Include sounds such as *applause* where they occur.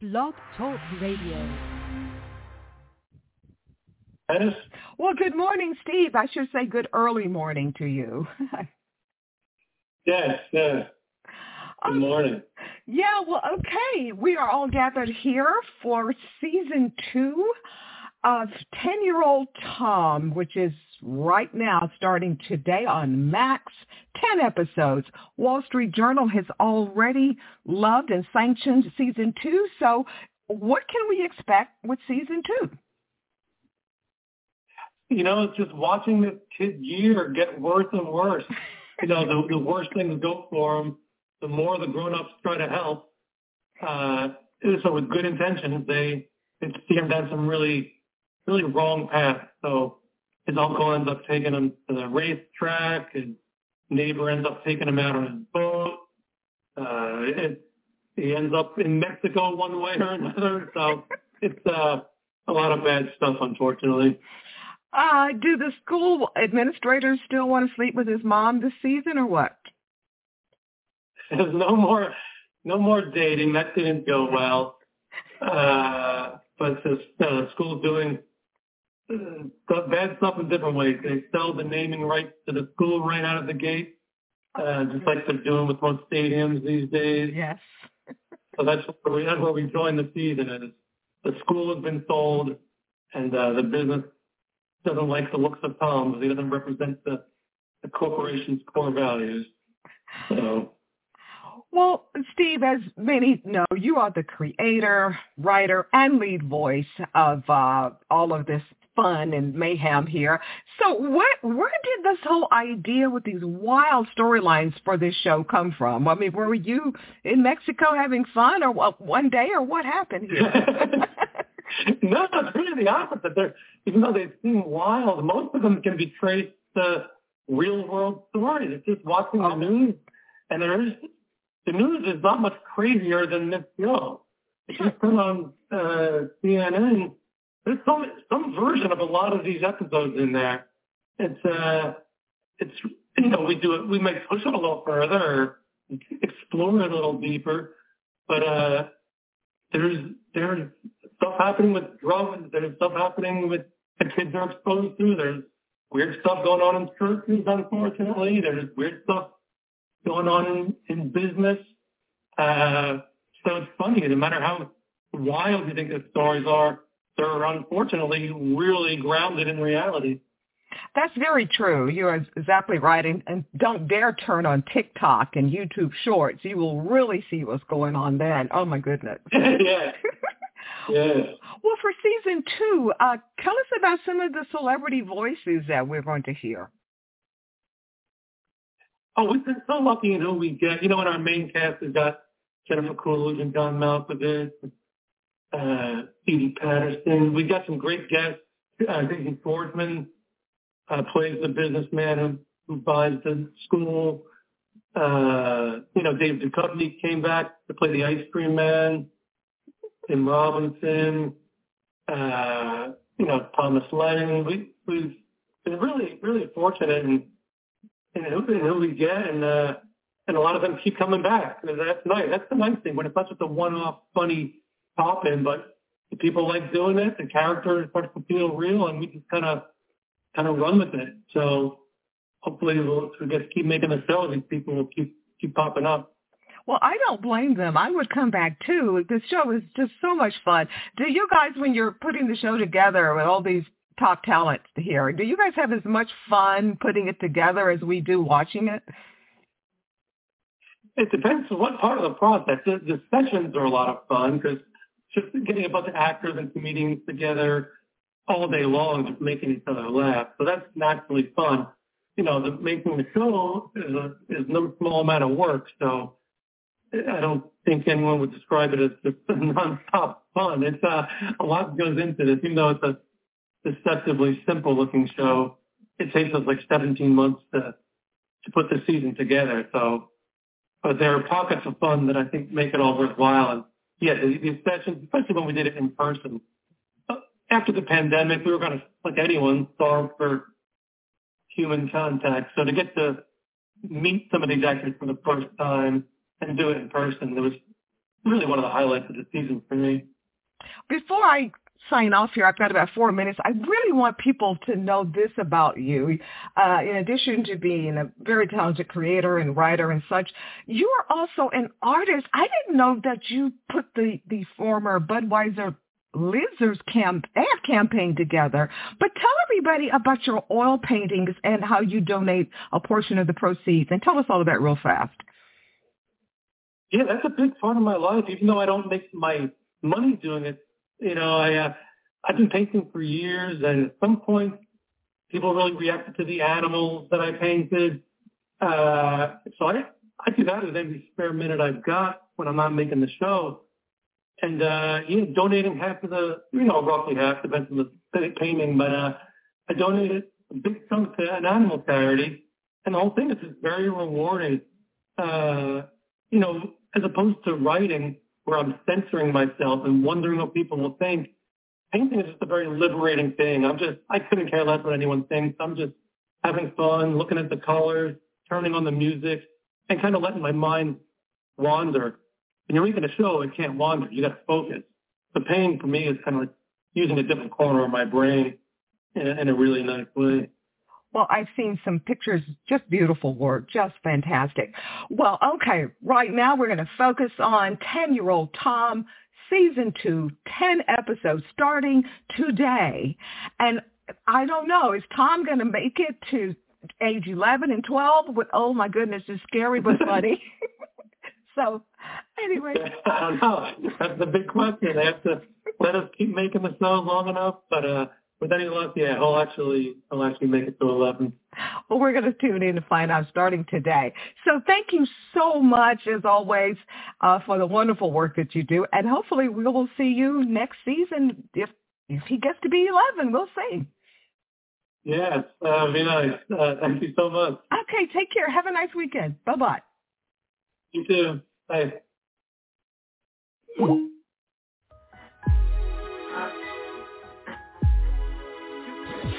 Blog Talk Radio. Dennis? Well, good morning, Steve. I should say good early morning to you. *laughs* yes, yes. Good um, morning. Yeah, well, okay. We are all gathered here for season two of 10-Year-Old Tom, which is right now starting today on Max. 10 episodes. Wall Street Journal has already loved and sanctioned season two. So what can we expect with season two? You know, it's just watching this kid year get worse and worse. You know, the, the worse things go for him, the more the grown-ups try to help. Uh, so with good intentions, they, steer him down some really, really wrong path. So his uncle ends up taking him to the racetrack. His neighbor ends up taking him out on his boat. Uh, it, he ends up in Mexico one way or another. So it's uh, a lot of bad stuff, unfortunately. Uh, do the school administrators still want to sleep with his mom this season or what? There's no more, no more dating. That didn't go well. Uh, but the uh, school's doing bad stuff in different ways. They sell the naming rights to the school right out of the gate, uh, just like they're doing with most stadiums these days. Yes. *laughs* so that's where we, that's where we join the season. Is the school has been sold, and uh, the business doesn't like the looks of Tom because he doesn't represent the, the corporation's core values. So. Well, Steve, as many know, you are the creator, writer, and lead voice of uh, all of this fun and mayhem here. So what, where did this whole idea with these wild storylines for this show come from? I mean, were you in Mexico having fun or what, one day or what happened here? *laughs* no, it's really the opposite. They're, even though they seem wild, most of them can be traced to real world stories. It's just watching the news, and there is the news is not much crazier than this show. If you turn on uh, CNN, there's some some version of a lot of these episodes in there. It's uh, it's you know we do it we might push it a little further, or explore it a little deeper, but uh, there's there's stuff happening with drugs. There's stuff happening with the kids are exposed to. There's weird stuff going on in churches, unfortunately. There's weird stuff going on in, in business. Uh, so it's funny, no matter how wild you think the stories are, they're unfortunately really grounded in reality. That's very true. You're exactly right. And, and, don't dare turn on TikTok and YouTube Shorts. You will really see what's going on then. Oh my goodness. *laughs* yeah. Yes. Well, for season two, uh, tell us about some of the celebrity voices that we're going to hear. Oh, we've been so lucky in who we get. You know, in our main cast, we've got Jennifer Coolidge and John Malkovich, uh, Edi Patterson. We got some great guests. Uh, Jason Schwartzman uh, plays the businessman who, buys the school. Uh, you know, Dave Duchovny came back to play the ice cream man. Tim Robinson, uh, you know, Thomas Lennon. We, we've been really, really fortunate in, in, who, in we get, and uh, and a lot of them keep coming back. That's nice. That's the nice thing when it's not just a one-off funny pop-in, but the people like doing it. The character starts to feel real, and we just kind of kind of run with it. So hopefully we'll, we'll just keep making the show. These people will keep keep popping up. Well, I don't blame them. I would come back too. The show is just so much fun. Do you guys, when you're putting the show together with all these top talents here, do you guys have as much fun putting it together as we do watching it? It depends on what part of the process. The, the sessions are a lot of fun because just getting a bunch of actors and comedians together all day long, just making each other laugh. So that's naturally fun. You know, the making the show is a is no small amount of work. So I don't think anyone would describe it as just *laughs* non-stop fun. It's uh, a lot goes into this, even though it's a deceptively simple-looking show. It takes us like 17 months to to put the season together. So, but there are pockets of fun that I think make it all worthwhile. And yeah, the, the sessions, especially when we did it in person. Uh, after the pandemic, we were going to, like anyone, starve for human contact. So to get to meet some of these actors for the first time and do it in person. There was really one of the highlights of the season for me. Before I sign off here, I've got about four minutes. I really want people to know this about you. Uh, in addition to being a very talented creator and writer and such, you are also an artist. I didn't know that you put the, the former Budweiser Lizards camp ad campaign together. But tell everybody about your oil paintings and how you donate a portion of the proceeds. And tell us all of that real fast. Yeah, that's a big part of my life. Even though I don't make my money doing it, you know, I uh, I've been painting for years, and at some point, people really reacted to the animals that I painted. Uh, so I I do that at every spare minute I've got when I'm not making the show, and uh, you know, donating half of the, you know, roughly half depends on the painting, but uh, I donated a big chunk to an animal charity, and the whole thing is just very rewarding. Uh, you know, as opposed to writing where I'm censoring myself and wondering what people will think. Painting is just a very liberating thing. I'm just, I couldn't care less what anyone thinks. I'm just having fun, looking at the colors, turning on the music, and kind of letting my mind wander. When you're making a show, it can't wander. You got to focus. The painting for me is kind of like using a different corner of my brain in a, in a really nice way. Well, I've seen some pictures, just beautiful work, just fantastic. Well, okay, right now we're going to focus on 10-year-old Tom, season two, 10 episodes starting today. And I don't know, is Tom going to make it to age 11 and 12 with, oh my goodness, it's scary but funny. *laughs* so anyway. *laughs* I don't know. That's the big question. They have to let us keep making the show long enough, but uh with any luck, yeah, he'll actually he'll actually make it to eleven. Well, we're going to tune in to find out starting today. So thank you so much, as always, uh, for the wonderful work that you do, and hopefully we will see you next season if if he gets to be eleven. We'll see. Yes, uh, be nice. Uh, thank you so much. Okay, take care. Have a nice weekend. Bye bye. You too. Bye.